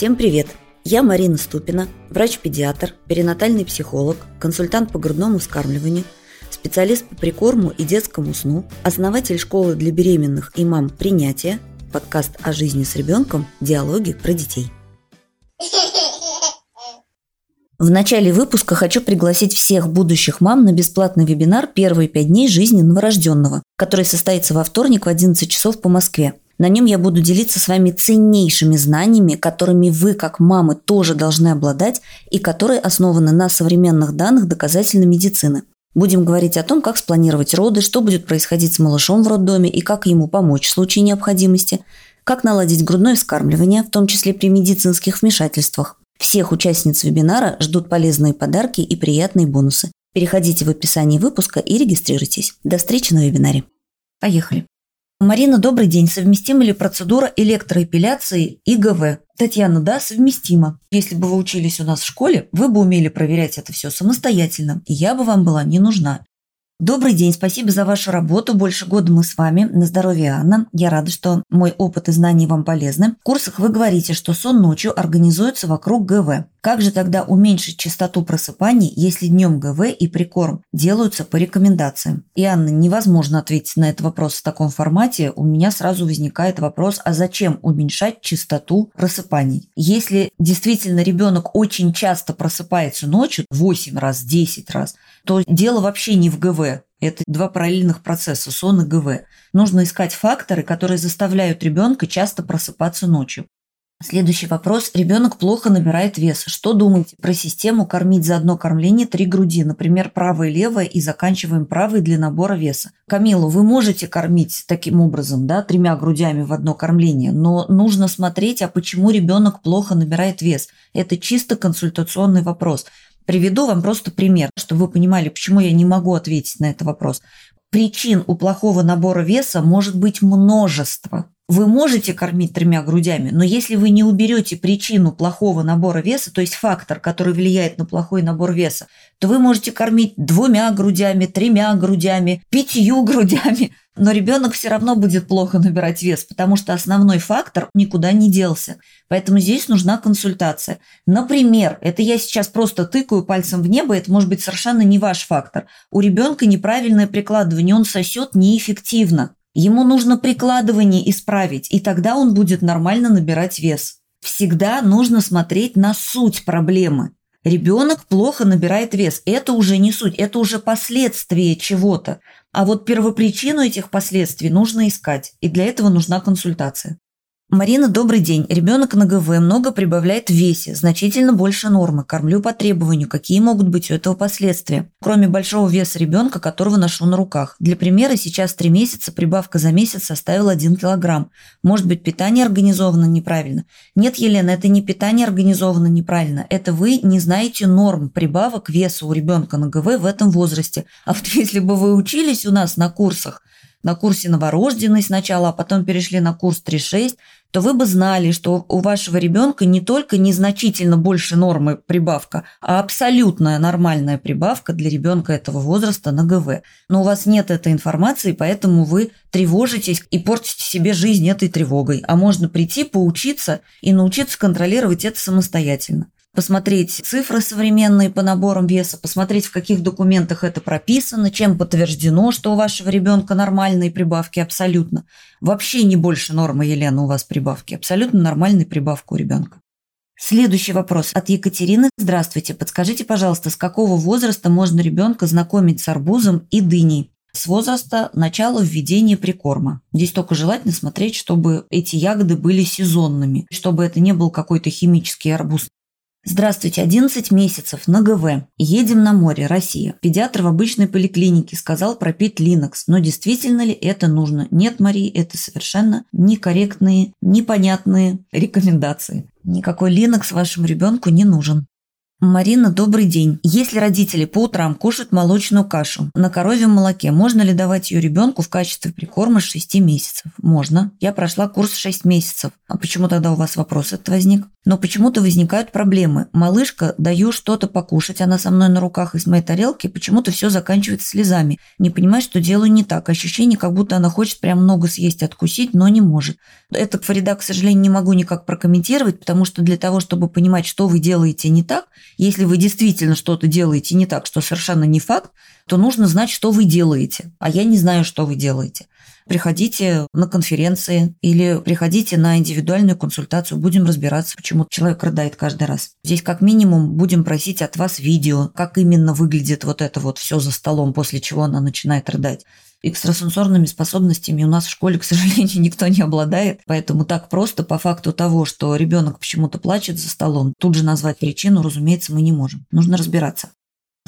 Всем привет! Я Марина Ступина, врач-педиатр, перинатальный психолог, консультант по грудному вскармливанию, специалист по прикорму и детскому сну, основатель школы для беременных и мам «Принятие», подкаст о жизни с ребенком «Диалоги про детей». В начале выпуска хочу пригласить всех будущих мам на бесплатный вебинар «Первые пять дней жизни новорожденного», который состоится во вторник в 11 часов по Москве. На нем я буду делиться с вами ценнейшими знаниями, которыми вы, как мамы, тоже должны обладать и которые основаны на современных данных доказательной медицины. Будем говорить о том, как спланировать роды, что будет происходить с малышом в роддоме и как ему помочь в случае необходимости, как наладить грудное вскармливание, в том числе при медицинских вмешательствах. Всех участниц вебинара ждут полезные подарки и приятные бонусы. Переходите в описание выпуска и регистрируйтесь. До встречи на вебинаре. Поехали. Марина, добрый день. Совместима ли процедура электроэпиляции и ГВ? Татьяна, да, совместимо. Если бы вы учились у нас в школе, вы бы умели проверять это все самостоятельно, и я бы вам была не нужна. Добрый день, спасибо за вашу работу. Больше года мы с вами. На здоровье, Анна. Я рада, что мой опыт и знания вам полезны. В курсах вы говорите, что сон ночью организуется вокруг ГВ. Как же тогда уменьшить частоту просыпаний, если днем ГВ и прикорм делаются по рекомендациям? И, Анна, невозможно ответить на этот вопрос в таком формате. У меня сразу возникает вопрос, а зачем уменьшать частоту просыпаний? Если действительно ребенок очень часто просыпается ночью, 8 раз, 10 раз, то дело вообще не в ГВ. Это два параллельных процесса, сон и ГВ. Нужно искать факторы, которые заставляют ребенка часто просыпаться ночью. Следующий вопрос. Ребенок плохо набирает вес. Что думаете про систему кормить за одно кормление три груди, например, правое и левое, и заканчиваем правой для набора веса? Камилу, вы можете кормить таким образом, да, тремя грудями в одно кормление, но нужно смотреть, а почему ребенок плохо набирает вес. Это чисто консультационный вопрос. Приведу вам просто пример, чтобы вы понимали, почему я не могу ответить на этот вопрос. Причин у плохого набора веса может быть множество. Вы можете кормить тремя грудями, но если вы не уберете причину плохого набора веса, то есть фактор, который влияет на плохой набор веса, то вы можете кормить двумя грудями, тремя грудями, пятью грудями, но ребенок все равно будет плохо набирать вес, потому что основной фактор никуда не делся. Поэтому здесь нужна консультация. Например, это я сейчас просто тыкаю пальцем в небо, это может быть совершенно не ваш фактор. У ребенка неправильное прикладывание, он сосет неэффективно. Ему нужно прикладывание исправить, и тогда он будет нормально набирать вес. Всегда нужно смотреть на суть проблемы. Ребенок плохо набирает вес. Это уже не суть, это уже последствия чего-то. А вот первопричину этих последствий нужно искать, и для этого нужна консультация. Марина, добрый день. Ребенок на ГВ много прибавляет в весе, значительно больше нормы. Кормлю по требованию. Какие могут быть у этого последствия? Кроме большого веса ребенка, которого ношу на руках. Для примера, сейчас 3 месяца, прибавка за месяц составила 1 килограмм. Может быть, питание организовано неправильно? Нет, Елена, это не питание организовано неправильно. Это вы не знаете норм прибавок веса у ребенка на ГВ в этом возрасте. А вот если бы вы учились у нас на курсах, на курсе новорожденный сначала, а потом перешли на курс 3.6, то вы бы знали, что у вашего ребенка не только незначительно больше нормы прибавка, а абсолютная нормальная прибавка для ребенка этого возраста на ГВ. Но у вас нет этой информации, поэтому вы тревожитесь и портите себе жизнь этой тревогой. А можно прийти, поучиться и научиться контролировать это самостоятельно посмотреть цифры современные по наборам веса, посмотреть, в каких документах это прописано, чем подтверждено, что у вашего ребенка нормальные прибавки абсолютно. Вообще не больше нормы, Елена, у вас прибавки. Абсолютно нормальная прибавка у ребенка. Следующий вопрос от Екатерины. Здравствуйте. Подскажите, пожалуйста, с какого возраста можно ребенка знакомить с арбузом и дыней? С возраста начала введения прикорма. Здесь только желательно смотреть, чтобы эти ягоды были сезонными, чтобы это не был какой-то химический арбуз. Здравствуйте, 11 месяцев на ГВ. Едем на море, Россия. Педиатр в обычной поликлинике сказал пропить Линокс. Но действительно ли это нужно? Нет, Марии, это совершенно некорректные, непонятные рекомендации. Никакой Линокс вашему ребенку не нужен. Марина, добрый день. Если родители по утрам кушают молочную кашу на коровьем молоке, можно ли давать ее ребенку в качестве прикорма с 6 месяцев? Можно. Я прошла курс 6 месяцев. А почему тогда у вас вопрос этот возник? Но почему-то возникают проблемы. Малышка, даю что-то покушать, она со мной на руках из моей тарелки, почему-то все заканчивается слезами. Не понимаю, что делаю не так. Ощущение, как будто она хочет прям много съесть, откусить, но не может. Это, Фарида, к сожалению, не могу никак прокомментировать, потому что для того, чтобы понимать, что вы делаете не так, если вы действительно что-то делаете не так, что совершенно не факт, то нужно знать, что вы делаете. А я не знаю, что вы делаете. Приходите на конференции или приходите на индивидуальную консультацию, будем разбираться, почему человек рыдает каждый раз. Здесь как минимум будем просить от вас видео, как именно выглядит вот это вот все за столом, после чего она начинает рыдать. Экстрасенсорными способностями у нас в школе, к сожалению, никто не обладает, поэтому так просто по факту того, что ребенок почему-то плачет за столом, тут же назвать причину, разумеется, мы не можем. Нужно разбираться.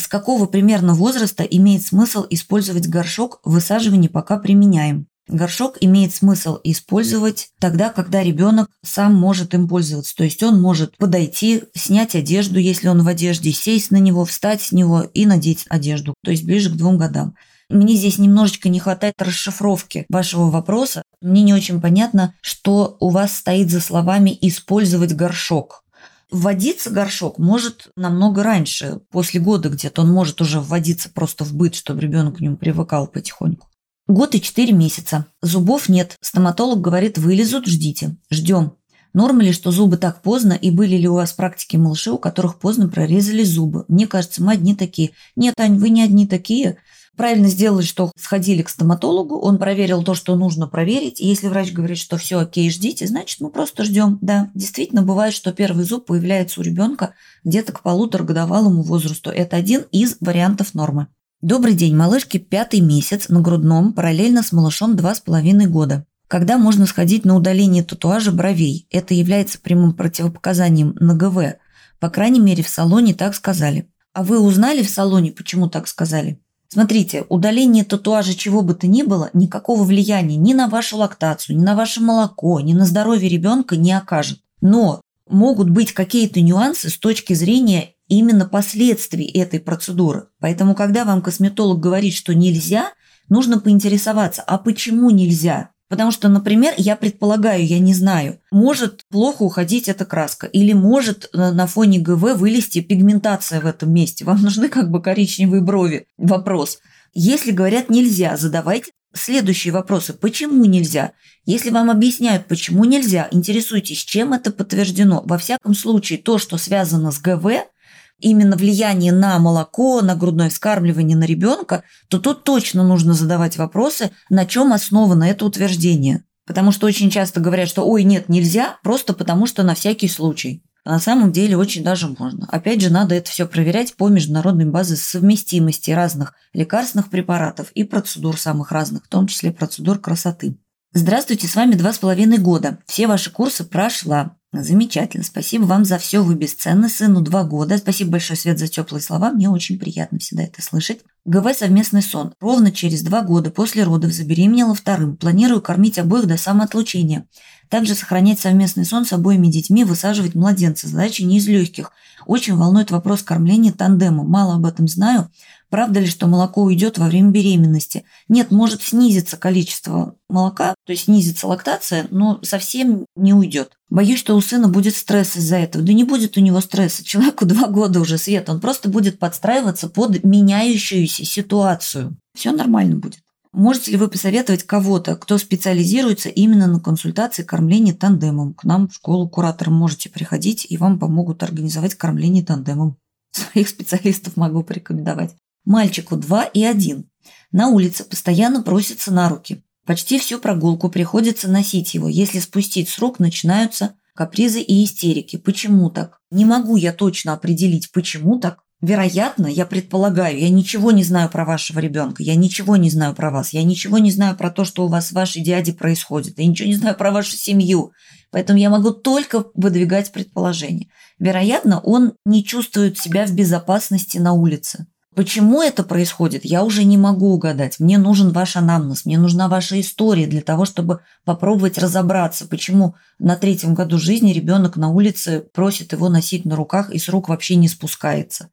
С какого примерно возраста имеет смысл использовать горшок в высаживании, пока применяем? Горшок имеет смысл использовать тогда, когда ребенок сам может им пользоваться. То есть он может подойти, снять одежду, если он в одежде, сесть на него, встать с него и надеть одежду. То есть ближе к двум годам. Мне здесь немножечко не хватает расшифровки вашего вопроса. Мне не очень понятно, что у вас стоит за словами «использовать горшок». Вводиться горшок может намного раньше, после года где-то. Он может уже вводиться просто в быт, чтобы ребенок к нему привыкал потихоньку. Год и четыре месяца. Зубов нет. Стоматолог говорит, вылезут, ждите. Ждем. Норма ли, что зубы так поздно, и были ли у вас практики малыши, у которых поздно прорезали зубы? Мне кажется, мы одни такие. Нет, Ань, вы не одни такие. Правильно сделали, что сходили к стоматологу, он проверил то, что нужно проверить. И если врач говорит, что все окей, ждите, значит, мы просто ждем. Да, действительно бывает, что первый зуб появляется у ребенка где-то к полуторагодовалому возрасту. Это один из вариантов нормы. Добрый день, малышке пятый месяц на грудном, параллельно с малышом два с половиной года. Когда можно сходить на удаление татуажа бровей? Это является прямым противопоказанием на ГВ. По крайней мере, в салоне так сказали. А вы узнали в салоне, почему так сказали? Смотрите, удаление татуажа чего бы то ни было, никакого влияния ни на вашу лактацию, ни на ваше молоко, ни на здоровье ребенка не окажет. Но могут быть какие-то нюансы с точки зрения именно последствий этой процедуры. Поэтому, когда вам косметолог говорит, что нельзя, нужно поинтересоваться, а почему нельзя? Потому что, например, я предполагаю, я не знаю, может плохо уходить эта краска или может э, на фоне ГВ вылезти пигментация в этом месте. Вам нужны как бы коричневые брови. Вопрос. Если говорят нельзя, задавайте следующие вопросы. Почему нельзя? Если вам объясняют, почему нельзя, интересуйтесь, чем это подтверждено. Во всяком случае, то, что связано с ГВ, именно влияние на молоко, на грудное вскармливание на ребенка, то тут точно нужно задавать вопросы, на чем основано это утверждение. Потому что очень часто говорят, что ой, нет, нельзя, просто потому что на всякий случай. А на самом деле очень даже можно. Опять же, надо это все проверять по международной базе совместимости разных лекарственных препаратов и процедур самых разных, в том числе процедур красоты. Здравствуйте, с вами два с половиной года. Все ваши курсы прошла. Замечательно. Спасибо вам за все. Вы бесценны. Сыну два года. Спасибо большое, Свет, за теплые слова. Мне очень приятно всегда это слышать. ГВ «Совместный сон». Ровно через два года после родов забеременела вторым. Планирую кормить обоих до самоотлучения. Также сохранять совместный сон с обоими детьми, высаживать младенца. Задача не из легких. Очень волнует вопрос кормления тандема. Мало об этом знаю. Правда ли, что молоко уйдет во время беременности? Нет, может снизиться количество молока, то есть снизится лактация, но совсем не уйдет. Боюсь, что у сына будет стресс из-за этого. Да не будет у него стресса. Человеку два года уже свет. Он просто будет подстраиваться под меняющуюся ситуацию. Все нормально будет. Можете ли вы посоветовать кого-то, кто специализируется именно на консультации кормления тандемом? К нам в школу куратором можете приходить, и вам помогут организовать кормление тандемом. Своих специалистов могу порекомендовать. Мальчику 2 и 1. На улице постоянно просится на руки. Почти всю прогулку приходится носить его. Если спустить срок, начинаются капризы и истерики. Почему так? Не могу я точно определить, почему так. Вероятно, я предполагаю, я ничего не знаю про вашего ребенка, я ничего не знаю про вас, я ничего не знаю про то, что у вас с вашей дяди происходит, я ничего не знаю про вашу семью. Поэтому я могу только выдвигать предположение. Вероятно, он не чувствует себя в безопасности на улице. Почему это происходит, я уже не могу угадать. Мне нужен ваш анамнез, мне нужна ваша история для того, чтобы попробовать разобраться, почему на третьем году жизни ребенок на улице просит его носить на руках и с рук вообще не спускается.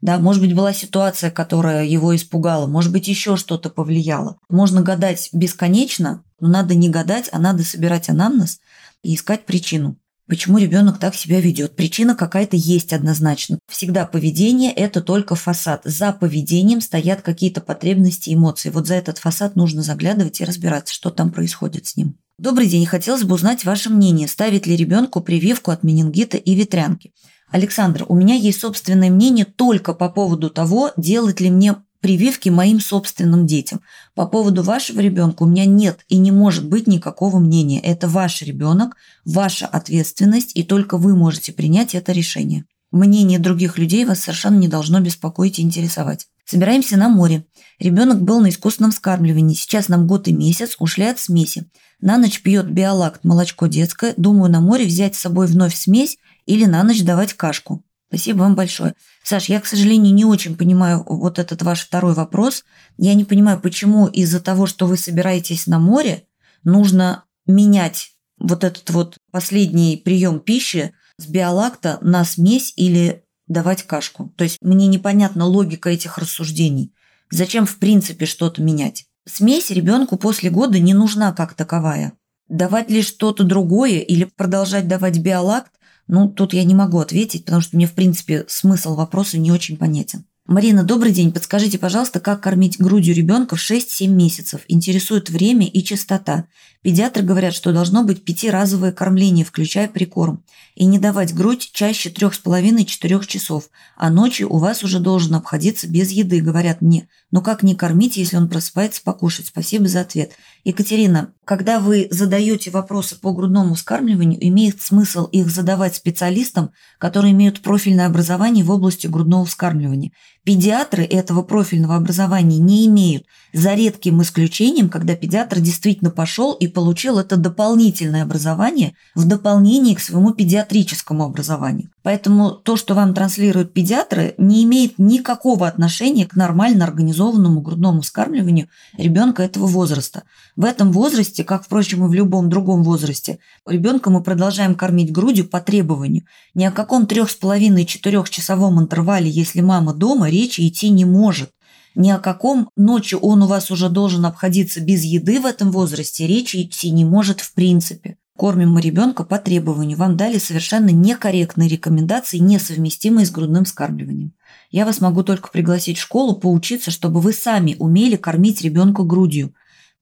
Да, может быть, была ситуация, которая его испугала, может быть, еще что-то повлияло. Можно гадать бесконечно, но надо не гадать, а надо собирать анамнез и искать причину. Почему ребенок так себя ведет? Причина какая-то есть однозначно. Всегда поведение – это только фасад. За поведением стоят какие-то потребности, эмоции. Вот за этот фасад нужно заглядывать и разбираться, что там происходит с ним. Добрый день, хотелось бы узнать ваше мнение, ставить ли ребенку прививку от менингита и ветрянки. Александр, у меня есть собственное мнение только по поводу того, делать ли мне прививки моим собственным детям. По поводу вашего ребенка у меня нет и не может быть никакого мнения. Это ваш ребенок, ваша ответственность, и только вы можете принять это решение. Мнение других людей вас совершенно не должно беспокоить и интересовать. Собираемся на море. Ребенок был на искусственном скармливании. Сейчас нам год и месяц ушли от смеси. На ночь пьет биолакт, молочко детское. Думаю, на море взять с собой вновь смесь или на ночь давать кашку. Спасибо вам большое. Саш, я, к сожалению, не очень понимаю вот этот ваш второй вопрос. Я не понимаю, почему из-за того, что вы собираетесь на море, нужно менять вот этот вот последний прием пищи с биолакта на смесь или давать кашку. То есть мне непонятна логика этих рассуждений. Зачем в принципе что-то менять? Смесь ребенку после года не нужна как таковая. Давать ли что-то другое или продолжать давать биолакт ну, тут я не могу ответить, потому что мне, в принципе, смысл вопроса не очень понятен. Марина, добрый день. Подскажите, пожалуйста, как кормить грудью ребенка в 6-7 месяцев? Интересует время и частота. Педиатры говорят, что должно быть пятиразовое кормление, включая прикорм. И не давать грудь чаще 3,5-4 часов. А ночью у вас уже должен обходиться без еды, говорят мне. Но как не кормить, если он просыпается покушать? Спасибо за ответ. Екатерина, когда вы задаете вопросы по грудному скармливанию, имеет смысл их задавать специалистам, которые имеют профильное образование в области грудного вскармливания. Педиатры этого профильного образования не имеют, за редким исключением, когда педиатр действительно пошел и получил это дополнительное образование в дополнение к своему педиатрическому образованию. Поэтому то, что вам транслируют педиатры, не имеет никакого отношения к нормально организованному грудному вскармливанию ребенка этого возраста. В этом возрасте, как, впрочем, и в любом другом возрасте, ребенка мы продолжаем кормить грудью по требованию. Ни о каком 3,5-4 часовом интервале, если мама дома, речи идти не может. Ни о каком ночью он у вас уже должен обходиться без еды в этом возрасте речи идти не может в принципе. Кормим мы ребенка по требованию. Вам дали совершенно некорректные рекомендации, несовместимые с грудным скармливанием. Я вас могу только пригласить в школу поучиться, чтобы вы сами умели кормить ребенка грудью.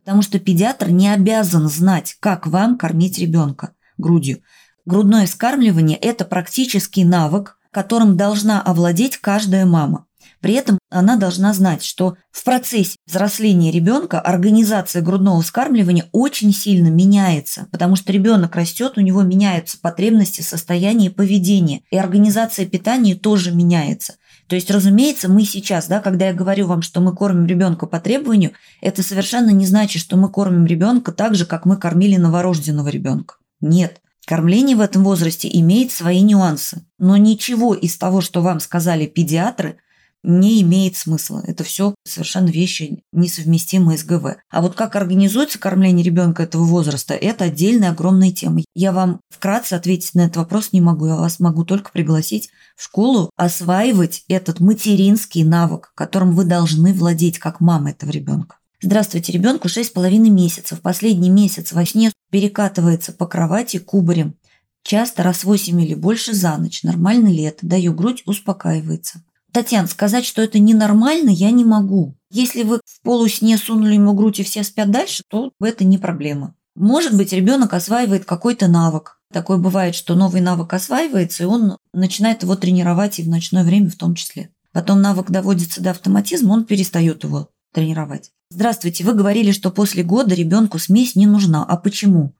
Потому что педиатр не обязан знать, как вам кормить ребенка грудью. Грудное скармливание – это практический навык, которым должна овладеть каждая мама. При этом она должна знать, что в процессе взросления ребенка организация грудного вскармливания очень сильно меняется, потому что ребенок растет, у него меняются потребности, состояние поведение, и организация питания тоже меняется. То есть, разумеется, мы сейчас, да, когда я говорю вам, что мы кормим ребенка по требованию, это совершенно не значит, что мы кормим ребенка так же, как мы кормили новорожденного ребенка. Нет. Кормление в этом возрасте имеет свои нюансы. Но ничего из того, что вам сказали педиатры, не имеет смысла. Это все совершенно вещи несовместимые с ГВ. А вот как организуется кормление ребенка этого возраста, это отдельная огромная тема. Я вам вкратце ответить на этот вопрос не могу. Я вас могу только пригласить в школу осваивать этот материнский навык, которым вы должны владеть как мама этого ребенка. Здравствуйте, ребенку 6,5 месяцев. Последний месяц во сне перекатывается по кровати кубарем. Часто раз 8 или больше за ночь. Нормально ли это? Даю грудь, успокаивается. Татьяна, сказать, что это ненормально, я не могу. Если вы в полусне сунули ему грудь и все спят дальше, то это не проблема. Может быть, ребенок осваивает какой-то навык. Такое бывает, что новый навык осваивается, и он начинает его тренировать и в ночное время в том числе. Потом навык доводится до автоматизма, он перестает его тренировать. Здравствуйте, вы говорили, что после года ребенку смесь не нужна. А почему?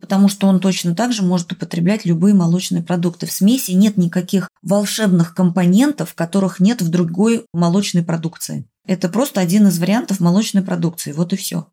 Потому что он точно так же может употреблять любые молочные продукты. В смеси нет никаких волшебных компонентов, которых нет в другой молочной продукции. Это просто один из вариантов молочной продукции, вот и все.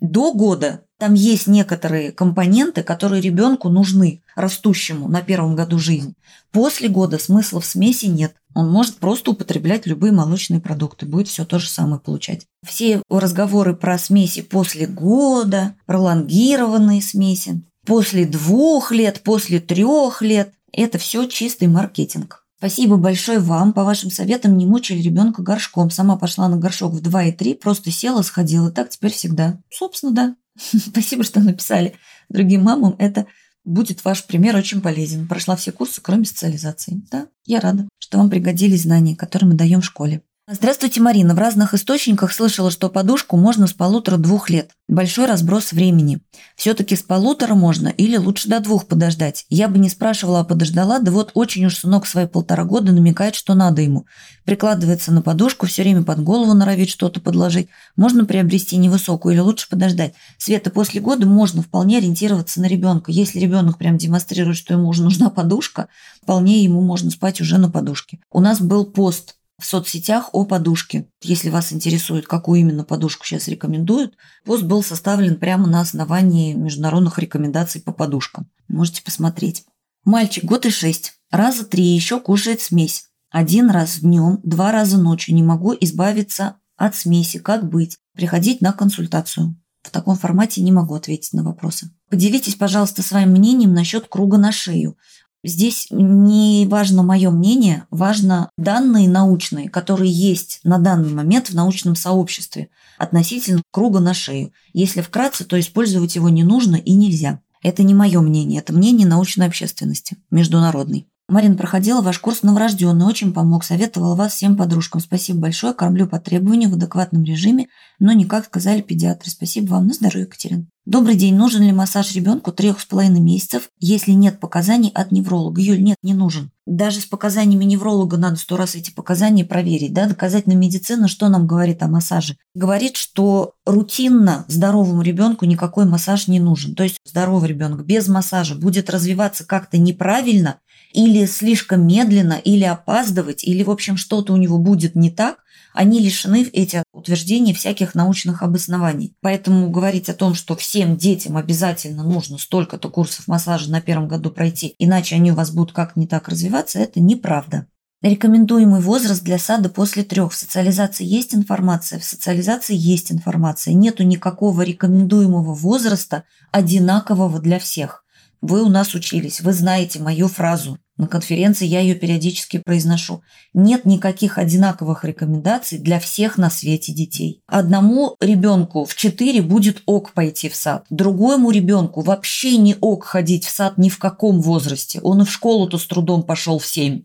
До года там есть некоторые компоненты, которые ребенку нужны, растущему на первом году жизни. После года смысла в смеси нет. Он может просто употреблять любые молочные продукты, будет все то же самое получать. Все разговоры про смеси после года, пролонгированные смеси, после двух лет, после трех лет, это все чистый маркетинг. Спасибо большое вам. По вашим советам не мучили ребенка горшком. Сама пошла на горшок в 2 и 3, просто села, сходила. Так теперь всегда. Собственно, да. Спасибо, что написали. Другим мамам это будет ваш пример очень полезен. Прошла все курсы, кроме социализации. Да, я рада, что вам пригодились знания, которые мы даем в школе. Здравствуйте, Марина. В разных источниках слышала, что подушку можно с полутора-двух лет. Большой разброс времени. Все-таки с полутора можно или лучше до двух подождать. Я бы не спрашивала, а подождала, да вот очень уж сынок свои полтора года намекает, что надо ему. Прикладывается на подушку, все время под голову норовит что-то подложить. Можно приобрести невысокую или лучше подождать. Света, после года можно вполне ориентироваться на ребенка. Если ребенок прям демонстрирует, что ему уже нужна подушка, вполне ему можно спать уже на подушке. У нас был пост в соцсетях о подушке. Если вас интересует, какую именно подушку сейчас рекомендуют, пост был составлен прямо на основании международных рекомендаций по подушкам. Можете посмотреть. Мальчик, год и шесть. Раза три еще кушает смесь. Один раз днем, два раза ночью. Не могу избавиться от смеси. Как быть? Приходить на консультацию. В таком формате не могу ответить на вопросы. Поделитесь, пожалуйста, своим мнением насчет круга на шею. Здесь не важно мое мнение, важно данные научные, которые есть на данный момент в научном сообществе относительно круга на шею. Если вкратце, то использовать его не нужно и нельзя. Это не мое мнение, это мнение научной общественности, международной. Марина проходила ваш курс новорожденный, очень помог, советовала вас всем подружкам. Спасибо большое, кормлю по требованию в адекватном режиме, но не как сказали педиатры. Спасибо вам, на здоровье, Екатерина. Добрый день, нужен ли массаж ребенку трех с половиной месяцев, если нет показаний от невролога? Юль, нет, не нужен. Даже с показаниями невролога надо сто раз эти показания проверить. Да? Доказательная медицина что нам говорит о массаже? Говорит, что рутинно здоровому ребенку никакой массаж не нужен. То есть здоровый ребенок без массажа будет развиваться как-то неправильно – или слишком медленно, или опаздывать, или, в общем, что-то у него будет не так, они лишены эти утверждения всяких научных обоснований. Поэтому говорить о том, что всем детям обязательно нужно столько-то курсов массажа на первом году пройти, иначе они у вас будут как не так развиваться, это неправда. Рекомендуемый возраст для сада после трех. В социализации есть информация, в социализации есть информация. Нету никакого рекомендуемого возраста одинакового для всех. Вы у нас учились, вы знаете мою фразу. На конференции я ее периодически произношу. Нет никаких одинаковых рекомендаций для всех на свете детей. Одному ребенку в 4 будет ок пойти в сад, другому ребенку вообще не ок ходить в сад ни в каком возрасте. Он и в школу-то с трудом пошел в 7.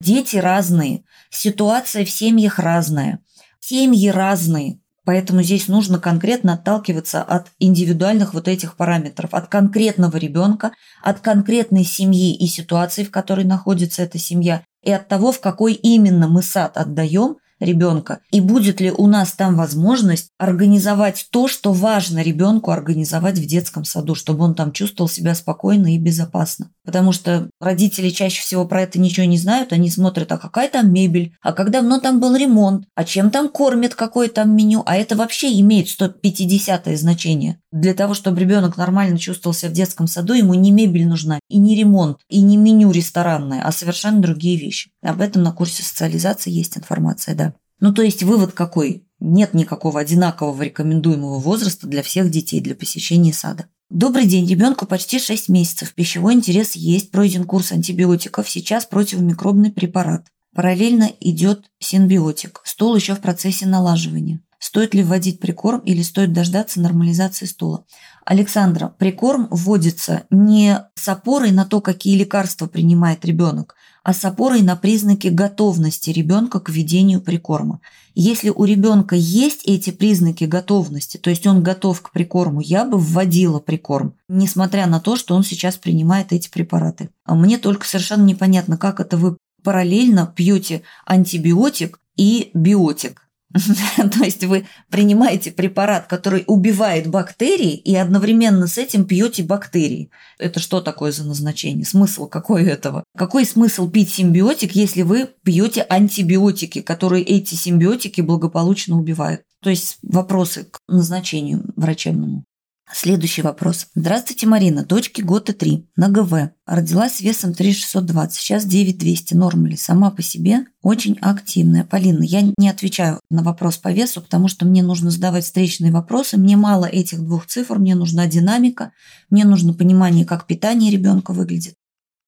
Дети разные, ситуация в семьях разная, семьи разные. Поэтому здесь нужно конкретно отталкиваться от индивидуальных вот этих параметров, от конкретного ребенка, от конкретной семьи и ситуации, в которой находится эта семья, и от того, в какой именно мы сад отдаем, ребенка? И будет ли у нас там возможность организовать то, что важно ребенку организовать в детском саду, чтобы он там чувствовал себя спокойно и безопасно? Потому что родители чаще всего про это ничего не знают, они смотрят, а какая там мебель, а как давно там был ремонт, а чем там кормят, какое там меню, а это вообще имеет 150 значение. Для того, чтобы ребенок нормально чувствовал себя в детском саду, ему не мебель нужна, и не ремонт, и не меню ресторанное, а совершенно другие вещи. Об этом на курсе социализации есть информация, да. Ну, то есть вывод какой? Нет никакого одинакового рекомендуемого возраста для всех детей для посещения сада. Добрый день, ребенку почти 6 месяцев. Пищевой интерес есть, пройден курс антибиотиков, сейчас противомикробный препарат. Параллельно идет синбиотик. Стол еще в процессе налаживания. Стоит ли вводить прикорм или стоит дождаться нормализации стула? Александра, прикорм вводится не с опорой на то, какие лекарства принимает ребенок, а с опорой на признаки готовности ребенка к введению прикорма. Если у ребенка есть эти признаки готовности, то есть он готов к прикорму, я бы вводила прикорм, несмотря на то, что он сейчас принимает эти препараты. А мне только совершенно непонятно, как это вы параллельно пьете антибиотик и биотик. То есть вы принимаете препарат, который убивает бактерии, и одновременно с этим пьете бактерии. Это что такое за назначение? Смысл какой этого? Какой смысл пить симбиотик, если вы пьете антибиотики, которые эти симбиотики благополучно убивают? То есть вопросы к назначению врачебному. Следующий вопрос. Здравствуйте, Марина. Дочке год и три. На ГВ. Родилась весом 3620. Сейчас 9200. Норма ли? Сама по себе очень активная. Полина, я не отвечаю на вопрос по весу, потому что мне нужно задавать встречные вопросы. Мне мало этих двух цифр. Мне нужна динамика. Мне нужно понимание, как питание ребенка выглядит.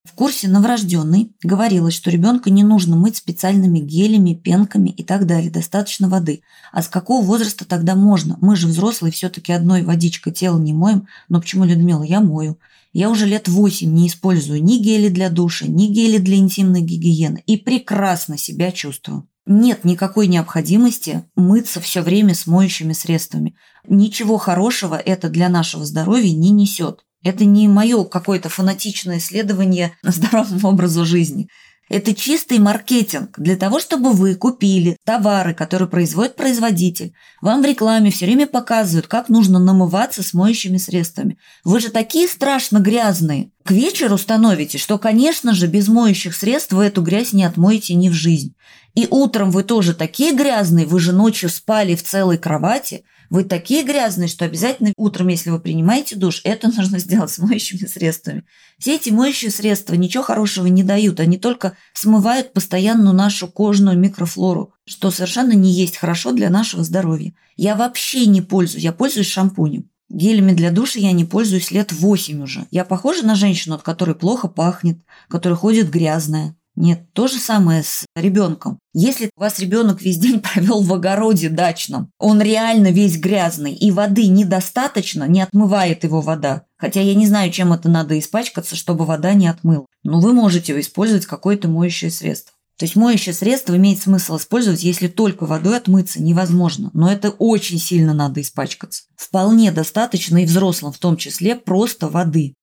В курсе новорожденный говорилось, что ребенка не нужно мыть специальными гелями, пенками и так далее, достаточно воды. А с какого возраста тогда можно? Мы же взрослые, все-таки одной водичкой тело не моем. Но почему, Людмила, я мою? Я уже лет восемь не использую ни гели для душа, ни гели для интимной гигиены и прекрасно себя чувствую. Нет никакой необходимости мыться все время с моющими средствами. Ничего хорошего это для нашего здоровья не несет. Это не мое какое-то фанатичное исследование здоровому образу жизни. Это чистый маркетинг для того, чтобы вы купили товары, которые производит производитель. Вам в рекламе все время показывают, как нужно намываться с моющими средствами. Вы же такие страшно грязные. К вечеру становитесь, что, конечно же, без моющих средств вы эту грязь не отмоете ни в жизнь. И утром вы тоже такие грязные, вы же ночью спали в целой кровати – вы такие грязные, что обязательно утром, если вы принимаете душ, это нужно сделать с моющими средствами. Все эти моющие средства ничего хорошего не дают, они только смывают постоянно нашу кожную микрофлору, что совершенно не есть хорошо для нашего здоровья. Я вообще не пользуюсь, я пользуюсь шампунем. Гелями для душа я не пользуюсь лет 8 уже. Я похожа на женщину, от которой плохо пахнет, которая ходит грязная. Нет, то же самое с ребенком. Если у вас ребенок весь день провел в огороде дачном, он реально весь грязный, и воды недостаточно, не отмывает его вода. Хотя я не знаю, чем это надо испачкаться, чтобы вода не отмыла. Но вы можете использовать какое-то моющее средство. То есть моющее средство имеет смысл использовать, если только водой отмыться невозможно. Но это очень сильно надо испачкаться. Вполне достаточно и взрослым в том числе просто воды.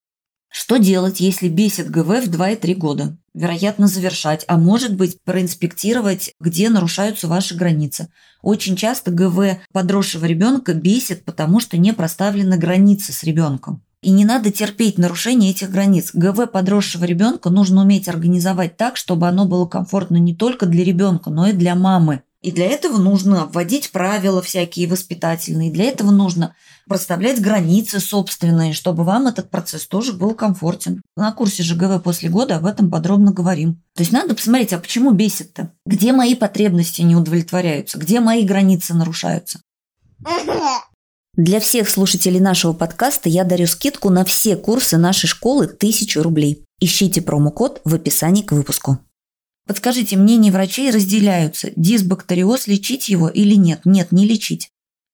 Что делать, если бесит ГВ в 2 и 3 года? Вероятно, завершать, а может быть проинспектировать, где нарушаются ваши границы. Очень часто ГВ подросшего ребенка бесит, потому что не проставлены границы с ребенком. И не надо терпеть нарушение этих границ. ГВ подросшего ребенка нужно уметь организовать так, чтобы оно было комфортно не только для ребенка, но и для мамы. И для этого нужно вводить правила всякие воспитательные. Для этого нужно проставлять границы собственные, чтобы вам этот процесс тоже был комфортен. На курсе ЖГВ после года об этом подробно говорим. То есть надо посмотреть, а почему бесит-то? Где мои потребности не удовлетворяются? Где мои границы нарушаются? Для всех слушателей нашего подкаста я дарю скидку на все курсы нашей школы 1000 рублей. Ищите промокод в описании к выпуску. Подскажите, мнения врачей разделяются. Дисбактериоз лечить его или нет? Нет, не лечить.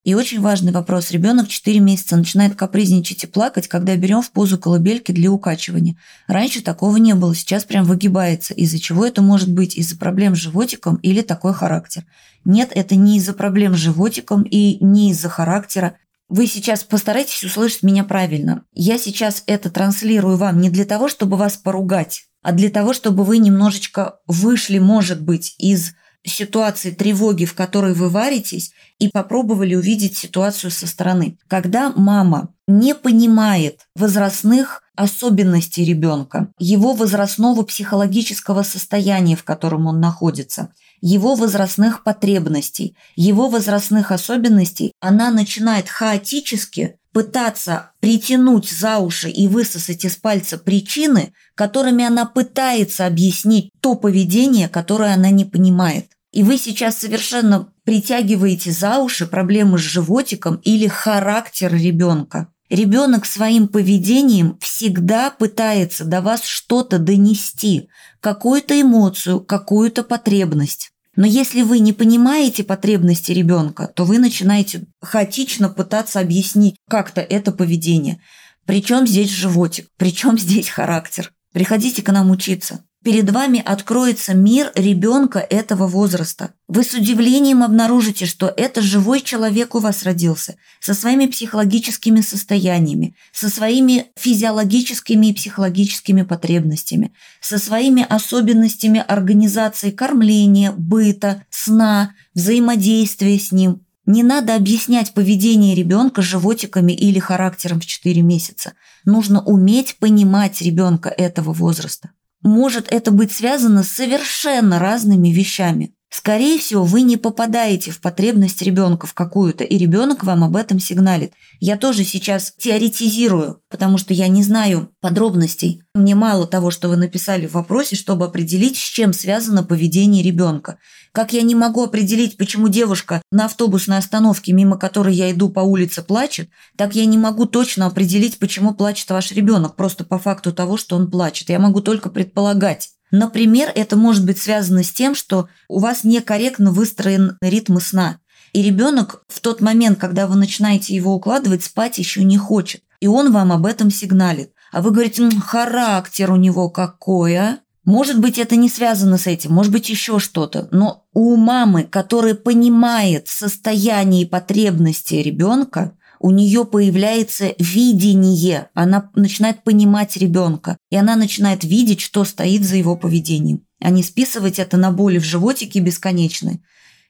И очень важный вопрос. Ребенок 4 месяца начинает капризничать и плакать, когда берем в позу колыбельки для укачивания. Раньше такого не было, сейчас прям выгибается. Из-за чего это может быть? Из-за проблем с животиком или такой характер? Нет, это не из-за проблем с животиком и не из-за характера. Вы сейчас постарайтесь услышать меня правильно. Я сейчас это транслирую вам не для того, чтобы вас поругать, а для того, чтобы вы немножечко вышли, может быть, из ситуации тревоги, в которой вы варитесь, и попробовали увидеть ситуацию со стороны. Когда мама не понимает возрастных особенностей ребенка, его возрастного психологического состояния, в котором он находится, его возрастных потребностей, его возрастных особенностей, она начинает хаотически пытаться притянуть за уши и высосать из пальца причины, которыми она пытается объяснить то поведение, которое она не понимает. И вы сейчас совершенно притягиваете за уши проблемы с животиком или характер ребенка. Ребенок своим поведением всегда пытается до вас что-то донести, какую-то эмоцию, какую-то потребность. Но если вы не понимаете потребности ребенка, то вы начинаете хаотично пытаться объяснить как-то это поведение. Причем здесь животик, причем здесь характер. Приходите к нам учиться. Перед вами откроется мир ребенка этого возраста. Вы с удивлением обнаружите, что это живой человек у вас родился, со своими психологическими состояниями, со своими физиологическими и психологическими потребностями, со своими особенностями организации кормления, быта, сна, взаимодействия с ним. Не надо объяснять поведение ребенка животиками или характером в 4 месяца. Нужно уметь понимать ребенка этого возраста может это быть связано с совершенно разными вещами. Скорее всего, вы не попадаете в потребность ребенка в какую-то, и ребенок вам об этом сигналит. Я тоже сейчас теоретизирую, потому что я не знаю подробностей. Мне мало того, что вы написали в вопросе, чтобы определить, с чем связано поведение ребенка. Как я не могу определить, почему девушка на автобусной остановке, мимо которой я иду по улице, плачет, так я не могу точно определить, почему плачет ваш ребенок, просто по факту того, что он плачет. Я могу только предполагать. Например, это может быть связано с тем, что у вас некорректно выстроен ритм сна. И ребенок в тот момент, когда вы начинаете его укладывать, спать еще не хочет. И он вам об этом сигналит. А вы говорите, характер у него какой, а? Может быть, это не связано с этим, может быть, еще что-то. Но у мамы, которая понимает состояние и потребности ребенка, у нее появляется видение, она начинает понимать ребенка, и она начинает видеть, что стоит за его поведением, а не списывать это на боли в животике бесконечной,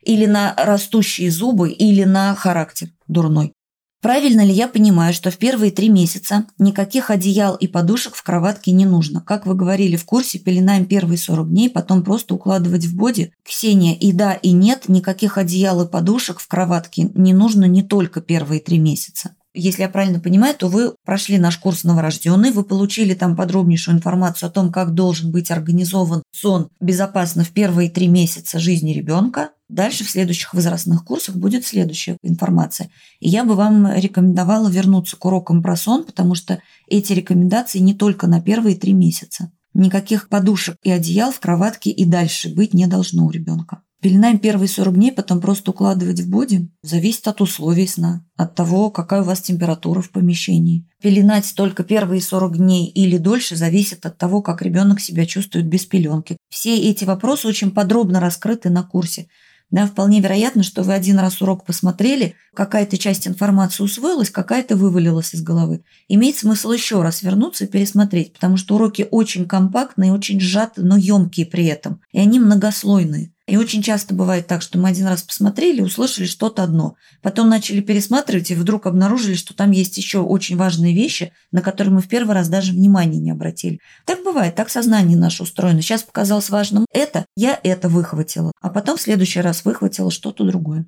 или на растущие зубы, или на характер дурной. Правильно ли я понимаю, что в первые три месяца никаких одеял и подушек в кроватке не нужно? Как вы говорили в курсе, пеленаем первые 40 дней, потом просто укладывать в боди. Ксения, и да, и нет, никаких одеял и подушек в кроватке не нужно не только первые три месяца. Если я правильно понимаю, то вы прошли наш курс новорожденный, вы получили там подробнейшую информацию о том, как должен быть организован сон безопасно в первые три месяца жизни ребенка, Дальше в следующих возрастных курсах будет следующая информация. И я бы вам рекомендовала вернуться к урокам про сон, потому что эти рекомендации не только на первые три месяца. Никаких подушек и одеял в кроватке и дальше быть не должно у ребенка. Пеленаем первые 40 дней, потом просто укладывать в боди. Зависит от условий сна, от того, какая у вас температура в помещении. Пеленать только первые 40 дней или дольше зависит от того, как ребенок себя чувствует без пеленки. Все эти вопросы очень подробно раскрыты на курсе. Да, вполне вероятно, что вы один раз урок посмотрели, какая-то часть информации усвоилась, какая-то вывалилась из головы. Имеет смысл еще раз вернуться и пересмотреть, потому что уроки очень компактные, очень сжатые, но емкие при этом. И они многослойные. И очень часто бывает так, что мы один раз посмотрели, услышали что-то одно. Потом начали пересматривать и вдруг обнаружили, что там есть еще очень важные вещи, на которые мы в первый раз даже внимания не обратили. Так бывает, так сознание наше устроено. Сейчас показалось важным это, я это выхватила. А потом в следующий раз выхватила что-то другое.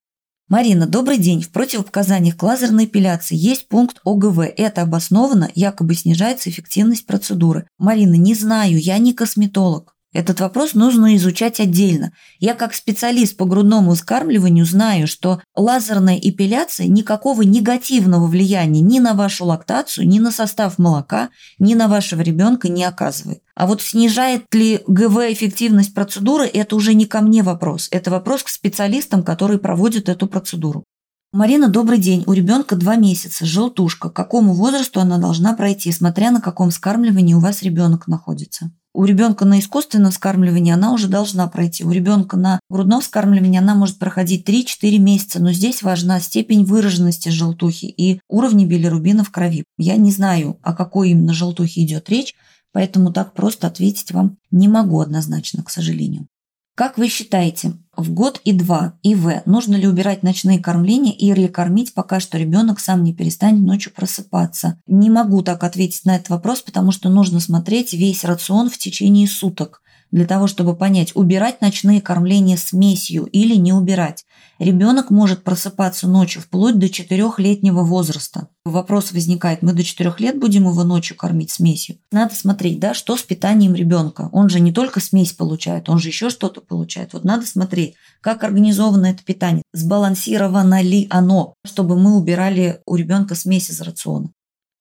Марина, добрый день. В противопоказаниях к лазерной эпиляции есть пункт ОГВ. Это обоснованно, якобы снижается эффективность процедуры. Марина, не знаю, я не косметолог. Этот вопрос нужно изучать отдельно. Я как специалист по грудному вскармливанию знаю, что лазерная эпиляция никакого негативного влияния ни на вашу лактацию, ни на состав молока, ни на вашего ребенка не оказывает. А вот снижает ли ГВ эффективность процедуры, это уже не ко мне вопрос. Это вопрос к специалистам, которые проводят эту процедуру. Марина, добрый день. У ребенка два месяца, желтушка. К какому возрасту она должна пройти, смотря на каком скармливании у вас ребенок находится? У ребенка на искусственном скармливании она уже должна пройти. У ребенка на грудном скармливании она может проходить 3-4 месяца, но здесь важна степень выраженности желтухи и уровни билирубина в крови. Я не знаю, о какой именно желтухе идет речь, поэтому так просто ответить вам не могу однозначно, к сожалению. Как вы считаете, в год и два ИВ нужно ли убирать ночные кормления или кормить, пока что ребенок сам не перестанет ночью просыпаться? Не могу так ответить на этот вопрос, потому что нужно смотреть весь рацион в течение суток для того, чтобы понять, убирать ночные кормления смесью или не убирать. Ребенок может просыпаться ночью вплоть до 4-летнего возраста. Вопрос возникает, мы до 4 лет будем его ночью кормить смесью? Надо смотреть, да, что с питанием ребенка. Он же не только смесь получает, он же еще что-то получает. Вот надо смотреть, как организовано это питание, сбалансировано ли оно, чтобы мы убирали у ребенка смесь из рациона.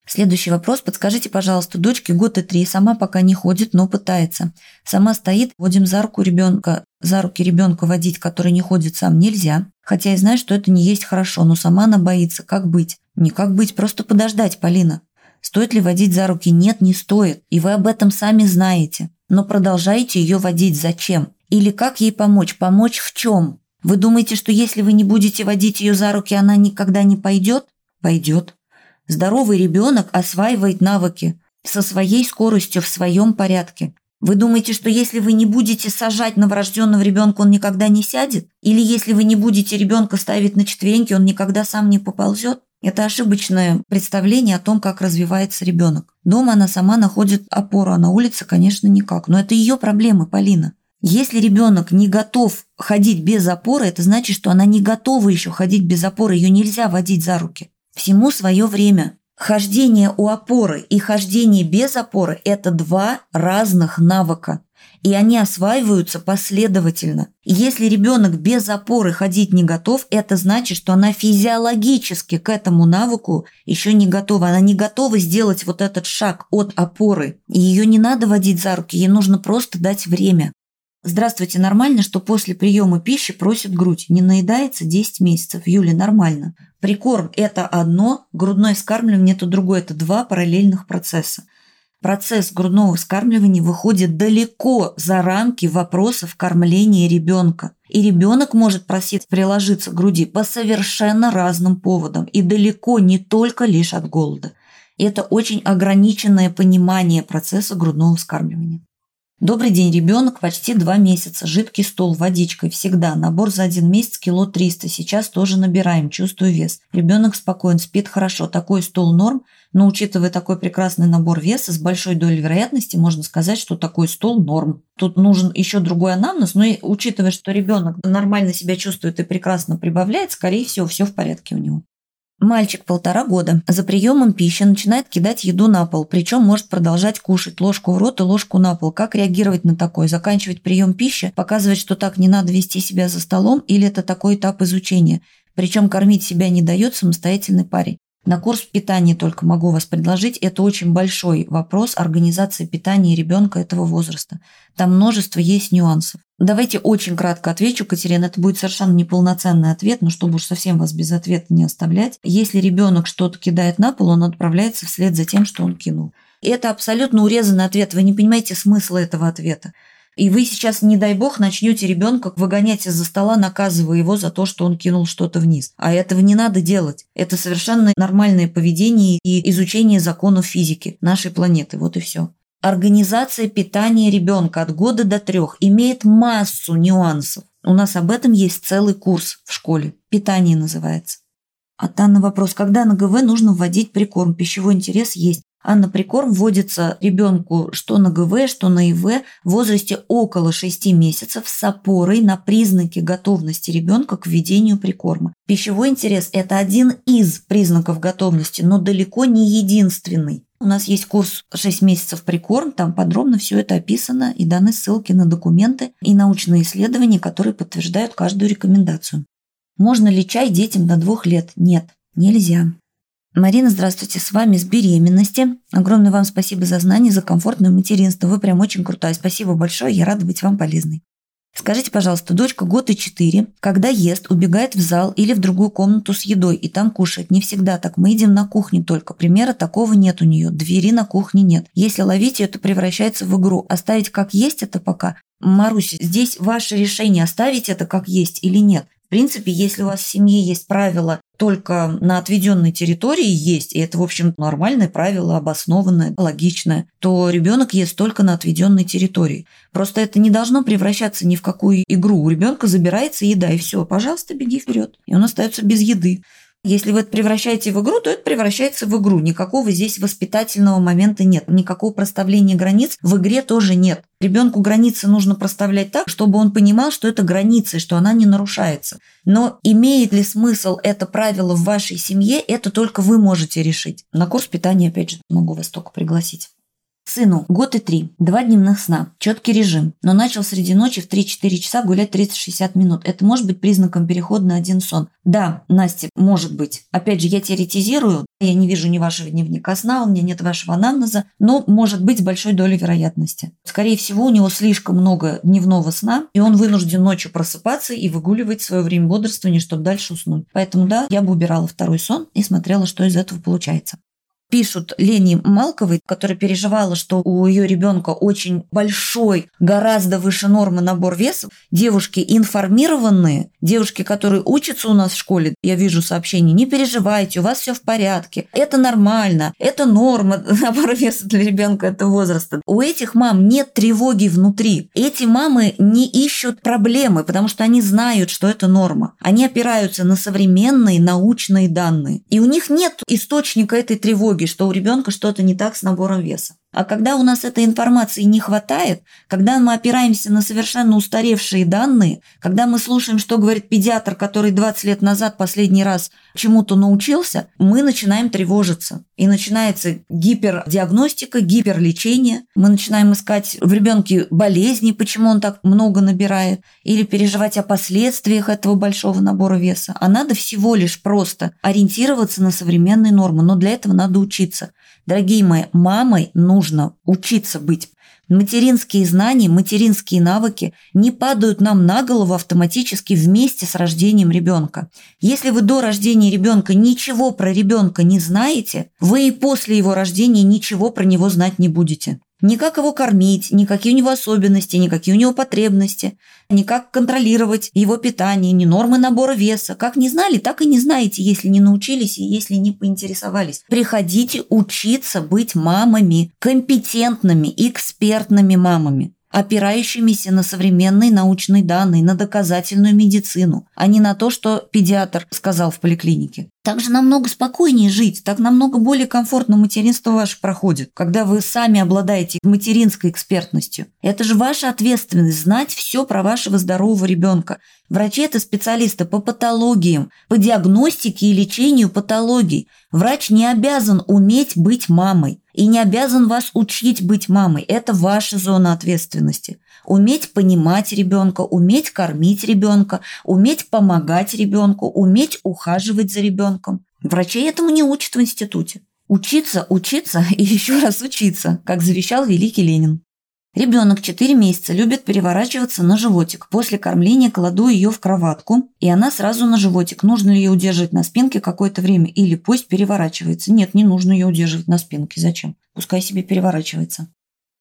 Следующий вопрос. Подскажите, пожалуйста, дочке год и три, сама пока не ходит, но пытается. Сама стоит, водим за руку ребенка, за руки ребенка водить, который не ходит сам, нельзя. Хотя я знаю, что это не есть хорошо, но сама она боится. Как быть? Не как быть, просто подождать, Полина. Стоит ли водить за руки? Нет, не стоит. И вы об этом сами знаете. Но продолжайте ее водить. Зачем? Или как ей помочь? Помочь в чем? Вы думаете, что если вы не будете водить ее за руки, она никогда не пойдет? Пойдет. Здоровый ребенок осваивает навыки со своей скоростью в своем порядке. Вы думаете, что если вы не будете сажать новорожденного ребенка, он никогда не сядет? Или если вы не будете ребенка ставить на четвереньки, он никогда сам не поползет? Это ошибочное представление о том, как развивается ребенок. Дома она сама находит опору, а на улице, конечно, никак. Но это ее проблемы, Полина. Если ребенок не готов ходить без опоры, это значит, что она не готова еще ходить без опоры, ее нельзя водить за руки. Всему свое время. Хождение у опоры и хождение без опоры – это два разных навыка и они осваиваются последовательно. Если ребенок без опоры ходить не готов, это значит, что она физиологически к этому навыку еще не готова. Она не готова сделать вот этот шаг от опоры. Ее не надо водить за руки, ей нужно просто дать время. Здравствуйте, нормально, что после приема пищи просит грудь. Не наедается 10 месяцев. Юля, нормально. Прикорм – это одно, грудное вскармливание – это другое. Это два параллельных процесса процесс грудного вскармливания выходит далеко за рамки вопросов кормления ребенка. И ребенок может просить приложиться к груди по совершенно разным поводам и далеко не только лишь от голода. Это очень ограниченное понимание процесса грудного вскармливания. Добрый день, ребенок, почти два месяца, жидкий стол, водичкой, всегда, набор за один месяц, кило 300, сейчас тоже набираем, чувствую вес. Ребенок спокоен, спит хорошо, такой стол норм, но учитывая такой прекрасный набор веса, с большой долей вероятности можно сказать, что такой стол норм. Тут нужен еще другой анамнез, но и учитывая, что ребенок нормально себя чувствует и прекрасно прибавляет, скорее всего, все в порядке у него. Мальчик полтора года за приемом пищи начинает кидать еду на пол, причем может продолжать кушать ложку в рот и ложку на пол. Как реагировать на такое? Заканчивать прием пищи? Показывать, что так не надо вести себя за столом? Или это такой этап изучения? Причем кормить себя не дает самостоятельный парень. На курс питания только могу вас предложить. Это очень большой вопрос организации питания ребенка этого возраста. Там множество есть нюансов. Давайте очень кратко отвечу, Катерина. Это будет совершенно неполноценный ответ, но чтобы уж совсем вас без ответа не оставлять. Если ребенок что-то кидает на пол, он отправляется вслед за тем, что он кинул. И это абсолютно урезанный ответ. Вы не понимаете смысла этого ответа. И вы сейчас, не дай бог, начнете ребенка выгонять из-за стола, наказывая его за то, что он кинул что-то вниз. А этого не надо делать. Это совершенно нормальное поведение и изучение законов физики нашей планеты. Вот и все. Организация питания ребенка от года до трех имеет массу нюансов. У нас об этом есть целый курс в школе. Питание называется. А Анна вопрос, когда на ГВ нужно вводить прикорм? Пищевой интерес есть а на прикорм вводится ребенку что на ГВ, что на ИВ в возрасте около 6 месяцев с опорой на признаки готовности ребенка к введению прикорма. Пищевой интерес – это один из признаков готовности, но далеко не единственный. У нас есть курс 6 месяцев прикорм, там подробно все это описано и даны ссылки на документы и научные исследования, которые подтверждают каждую рекомендацию. Можно ли чай детям до двух лет? Нет, нельзя. Марина, здравствуйте, с вами с беременности. Огромное вам спасибо за знания, за комфортное материнство. Вы прям очень крутая. Спасибо большое, я рада быть вам полезной. Скажите, пожалуйста, дочка год и четыре, когда ест, убегает в зал или в другую комнату с едой и там кушает. Не всегда так. Мы едем на кухне только. Примера такого нет у нее. Двери на кухне нет. Если ловить ее, то превращается в игру. Оставить как есть это пока. Маруся, здесь ваше решение, оставить это как есть или нет. В принципе, если у вас в семье есть правила только на отведенной территории есть, и это, в общем, нормальное правило, обоснованное, логичное, то ребенок ест только на отведенной территории. Просто это не должно превращаться ни в какую игру. У ребенка забирается еда, и все, пожалуйста, беги вперед. И он остается без еды. Если вы это превращаете в игру, то это превращается в игру. Никакого здесь воспитательного момента нет. Никакого проставления границ в игре тоже нет. Ребенку границы нужно проставлять так, чтобы он понимал, что это границы, что она не нарушается. Но имеет ли смысл это правило в вашей семье, это только вы можете решить. На курс питания, опять же, могу вас только пригласить. Сыну год и три, два дневных сна, четкий режим, но начал среди ночи в 3-4 часа гулять 30-60 минут. Это может быть признаком перехода на один сон. Да, Настя, может быть. Опять же, я теоретизирую, я не вижу ни вашего дневника сна, у меня нет вашего анамнеза, но может быть с большой долей вероятности. Скорее всего, у него слишком много дневного сна, и он вынужден ночью просыпаться и выгуливать свое время бодрствования, чтобы дальше уснуть. Поэтому да, я бы убирала второй сон и смотрела, что из этого получается пишут Лене Малковой, которая переживала, что у ее ребенка очень большой, гораздо выше нормы набор веса. Девушки информированные, девушки, которые учатся у нас в школе, я вижу сообщения, не переживайте, у вас все в порядке, это нормально, это норма набор веса для ребенка этого возраста. У этих мам нет тревоги внутри. Эти мамы не ищут проблемы, потому что они знают, что это норма. Они опираются на современные научные данные. И у них нет источника этой тревоги тревоги, что у ребенка что-то не так с набором веса. А когда у нас этой информации не хватает, когда мы опираемся на совершенно устаревшие данные, когда мы слушаем, что говорит педиатр, который 20 лет назад последний раз чему-то научился, мы начинаем тревожиться. И начинается гипердиагностика, гиперлечение. Мы начинаем искать в ребенке болезни, почему он так много набирает, или переживать о последствиях этого большого набора веса. А надо всего лишь просто ориентироваться на современные нормы. Но для этого надо учиться. Дорогие мои, мамой нужно учиться быть. Материнские знания, материнские навыки не падают нам на голову автоматически вместе с рождением ребенка. Если вы до рождения ребенка ничего про ребенка не знаете, вы и после его рождения ничего про него знать не будете. Ни как его кормить, ни какие у него особенности, ни какие у него потребности, ни как контролировать его питание, ни нормы набора веса. Как не знали, так и не знаете, если не научились и если не поинтересовались. Приходите учиться быть мамами, компетентными, экспертными мамами опирающимися на современные научные данные, на доказательную медицину, а не на то, что педиатр сказал в поликлинике. Так же намного спокойнее жить, так намного более комфортно материнство ваше проходит, когда вы сами обладаете материнской экспертностью. Это же ваша ответственность знать все про вашего здорового ребенка. Врачи – это специалисты по патологиям, по диагностике и лечению патологий. Врач не обязан уметь быть мамой и не обязан вас учить быть мамой. Это ваша зона ответственности. Уметь понимать ребенка, уметь кормить ребенка, уметь помогать ребенку, уметь ухаживать за ребенком. Врачей этому не учат в институте. Учиться, учиться и еще раз учиться, как завещал великий Ленин. Ребенок 4 месяца любит переворачиваться на животик. После кормления кладу ее в кроватку, и она сразу на животик. Нужно ли ее удерживать на спинке какое-то время или пусть переворачивается? Нет, не нужно ее удерживать на спинке. Зачем? Пускай себе переворачивается.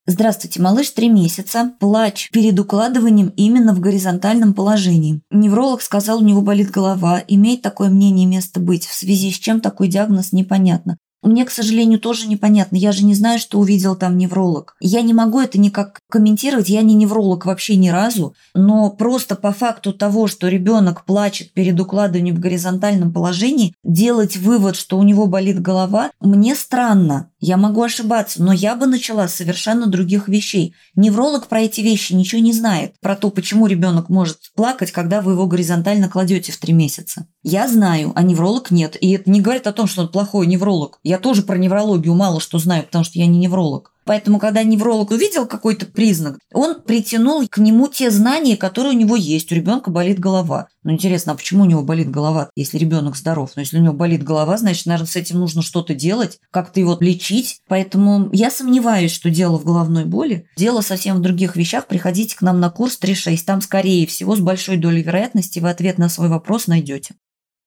Здравствуйте, малыш 3 месяца, плач перед укладыванием именно в горизонтальном положении. Невролог сказал, у него болит голова, имеет такое мнение место быть, в связи с чем такой диагноз непонятно. Мне, к сожалению, тоже непонятно. Я же не знаю, что увидел там невролог. Я не могу это никак комментировать. Я не невролог вообще ни разу. Но просто по факту того, что ребенок плачет перед укладыванием в горизонтальном положении, делать вывод, что у него болит голова, мне странно. Я могу ошибаться, но я бы начала с совершенно других вещей. Невролог про эти вещи ничего не знает. Про то, почему ребенок может плакать, когда вы его горизонтально кладете в три месяца. Я знаю, а невролог нет. И это не говорит о том, что он плохой невролог. Я тоже про неврологию мало что знаю, потому что я не невролог. Поэтому, когда невролог увидел какой-то признак, он притянул к нему те знания, которые у него есть. У ребенка болит голова. Ну, интересно, а почему у него болит голова, если ребенок здоров? Но если у него болит голова, значит, наверное, с этим нужно что-то делать, как-то его лечить. Поэтому я сомневаюсь, что дело в головной боли. Дело совсем в других вещах. Приходите к нам на курс 3.6. Там, скорее всего, с большой долей вероятности вы ответ на свой вопрос найдете.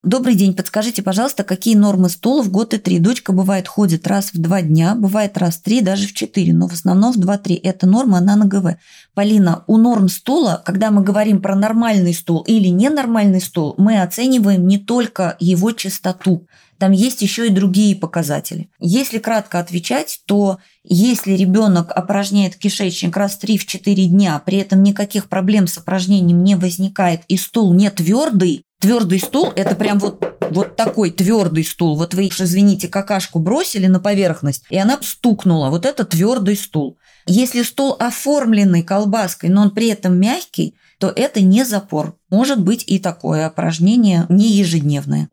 Добрый день, подскажите, пожалуйста, какие нормы стула в год и три? Дочка бывает ходит раз в два дня, бывает раз в три, даже в четыре, но в основном в два-три. Это норма, она на ГВ. Полина, у норм стула, когда мы говорим про нормальный стул или ненормальный стул, мы оцениваем не только его частоту, там есть еще и другие показатели. Если кратко отвечать, то если ребенок опорожняет кишечник раз в 3-4 дня, при этом никаких проблем с опорожнением не возникает и стул не твердый, Твердый стул – это прям вот, вот такой твердый стул. Вот вы, извините, какашку бросили на поверхность, и она стукнула. Вот это твердый стул. Если стул оформленный колбаской, но он при этом мягкий, то это не запор. Может быть и такое упражнение не ежедневное.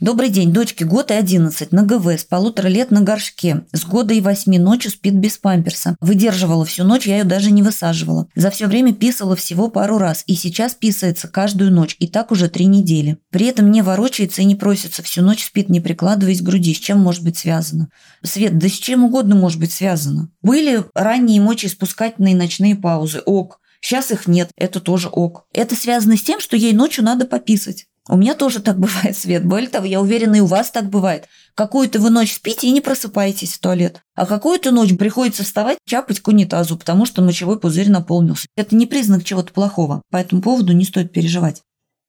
Добрый день, дочке год и 11, на ГВ, с полутора лет на горшке. С года и восьми ночью спит без памперса. Выдерживала всю ночь, я ее даже не высаживала. За все время писала всего пару раз, и сейчас писается каждую ночь, и так уже три недели. При этом не ворочается и не просится, всю ночь спит, не прикладываясь к груди. С чем может быть связано? Свет, да с чем угодно может быть связано. Были ранние мочеиспускательные ночные паузы, ок. Сейчас их нет, это тоже ок. Это связано с тем, что ей ночью надо пописать. У меня тоже так бывает, Свет. Более того, я уверена, и у вас так бывает. Какую-то вы ночь спите и не просыпаетесь в туалет. А какую-то ночь приходится вставать, чапать к унитазу, потому что мочевой пузырь наполнился. Это не признак чего-то плохого. По этому поводу не стоит переживать.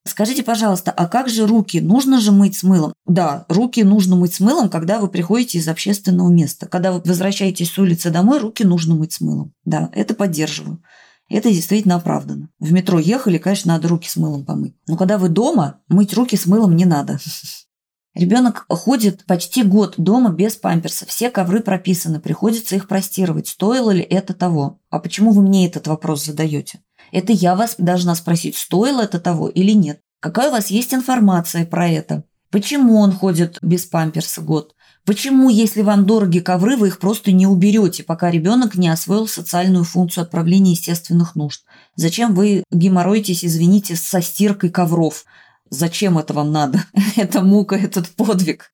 Скажите, пожалуйста, а как же руки? Нужно же мыть с мылом? Да, руки нужно мыть с мылом, когда вы приходите из общественного места. Когда вы возвращаетесь с улицы домой, руки нужно мыть с мылом. Да, это поддерживаю. Это действительно оправдано. В метро ехали, конечно, надо руки с мылом помыть. Но когда вы дома, мыть руки с мылом не надо. Ребенок ходит почти год дома без памперса, все ковры прописаны, приходится их простировать. Стоило ли это того? А почему вы мне этот вопрос задаете? Это я вас должна спросить, стоило это того или нет. Какая у вас есть информация про это? Почему он ходит без памперса год? Почему, если вам дороги ковры, вы их просто не уберете, пока ребенок не освоил социальную функцию отправления естественных нужд? Зачем вы геморроитесь, извините, со стиркой ковров? Зачем это вам надо? это мука, этот подвиг.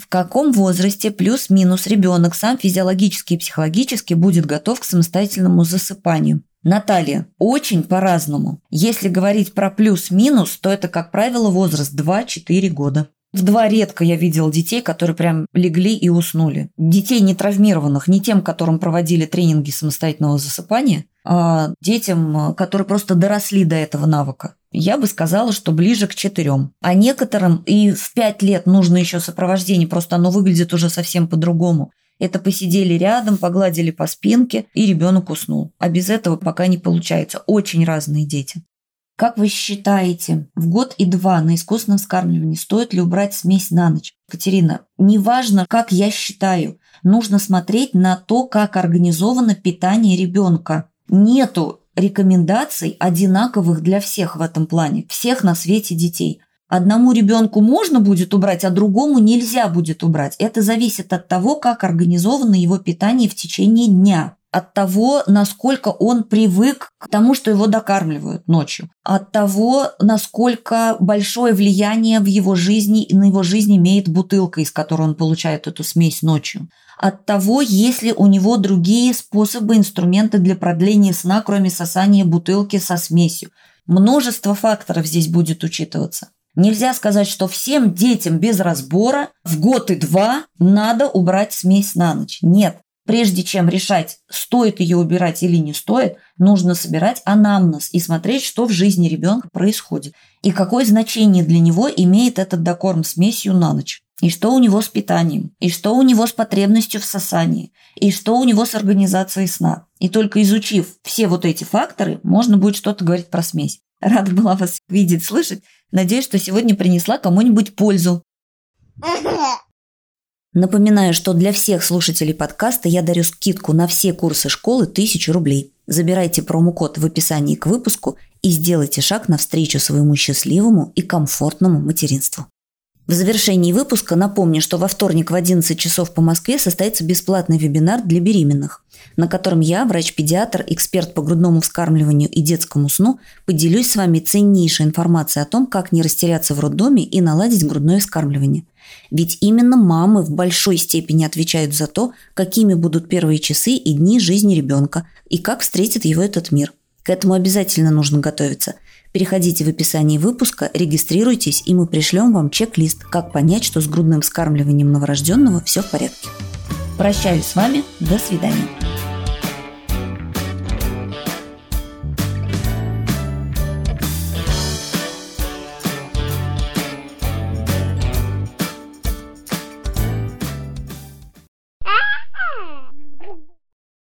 В каком возрасте плюс-минус ребенок сам физиологически и психологически будет готов к самостоятельному засыпанию? Наталья, очень по-разному. Если говорить про плюс-минус, то это, как правило, возраст 2-4 года. В два редко я видел детей, которые прям легли и уснули. Детей не травмированных, не тем, которым проводили тренинги самостоятельного засыпания, а детям, которые просто доросли до этого навыка. Я бы сказала, что ближе к четырем. А некоторым и в пять лет нужно еще сопровождение, просто оно выглядит уже совсем по-другому. Это посидели рядом, погладили по спинке, и ребенок уснул. А без этого пока не получается. Очень разные дети. Как вы считаете, в год и два на искусственном скармливании стоит ли убрать смесь на ночь? Катерина, неважно, как я считаю, нужно смотреть на то, как организовано питание ребенка. Нету рекомендаций одинаковых для всех в этом плане, всех на свете детей – Одному ребенку можно будет убрать, а другому нельзя будет убрать. Это зависит от того, как организовано его питание в течение дня от того, насколько он привык к тому, что его докармливают ночью, от того, насколько большое влияние в его жизни и на его жизнь имеет бутылка, из которой он получает эту смесь ночью, от того, есть ли у него другие способы, инструменты для продления сна, кроме сосания бутылки со смесью. Множество факторов здесь будет учитываться. Нельзя сказать, что всем детям без разбора в год и два надо убрать смесь на ночь. Нет. Прежде чем решать, стоит ее убирать или не стоит, нужно собирать анамнез и смотреть, что в жизни ребенка происходит. И какое значение для него имеет этот докорм смесью на ночь. И что у него с питанием, и что у него с потребностью в сосании, и что у него с организацией сна. И только изучив все вот эти факторы, можно будет что-то говорить про смесь. Рада была вас видеть, слышать. Надеюсь, что сегодня принесла кому-нибудь пользу. Напоминаю, что для всех слушателей подкаста я дарю скидку на все курсы школы 1000 рублей. Забирайте промокод в описании к выпуску и сделайте шаг навстречу своему счастливому и комфортному материнству. В завершении выпуска напомню, что во вторник в 11 часов по Москве состоится бесплатный вебинар для беременных, на котором я, врач-педиатр, эксперт по грудному вскармливанию и детскому сну, поделюсь с вами ценнейшей информацией о том, как не растеряться в роддоме и наладить грудное вскармливание. Ведь именно мамы в большой степени отвечают за то, какими будут первые часы и дни жизни ребенка и как встретит его этот мир. К этому обязательно нужно готовиться – Переходите в описание выпуска, регистрируйтесь, и мы пришлем вам чек-лист, как понять, что с грудным вскармливанием новорожденного все в порядке. Прощаюсь с вами. До свидания.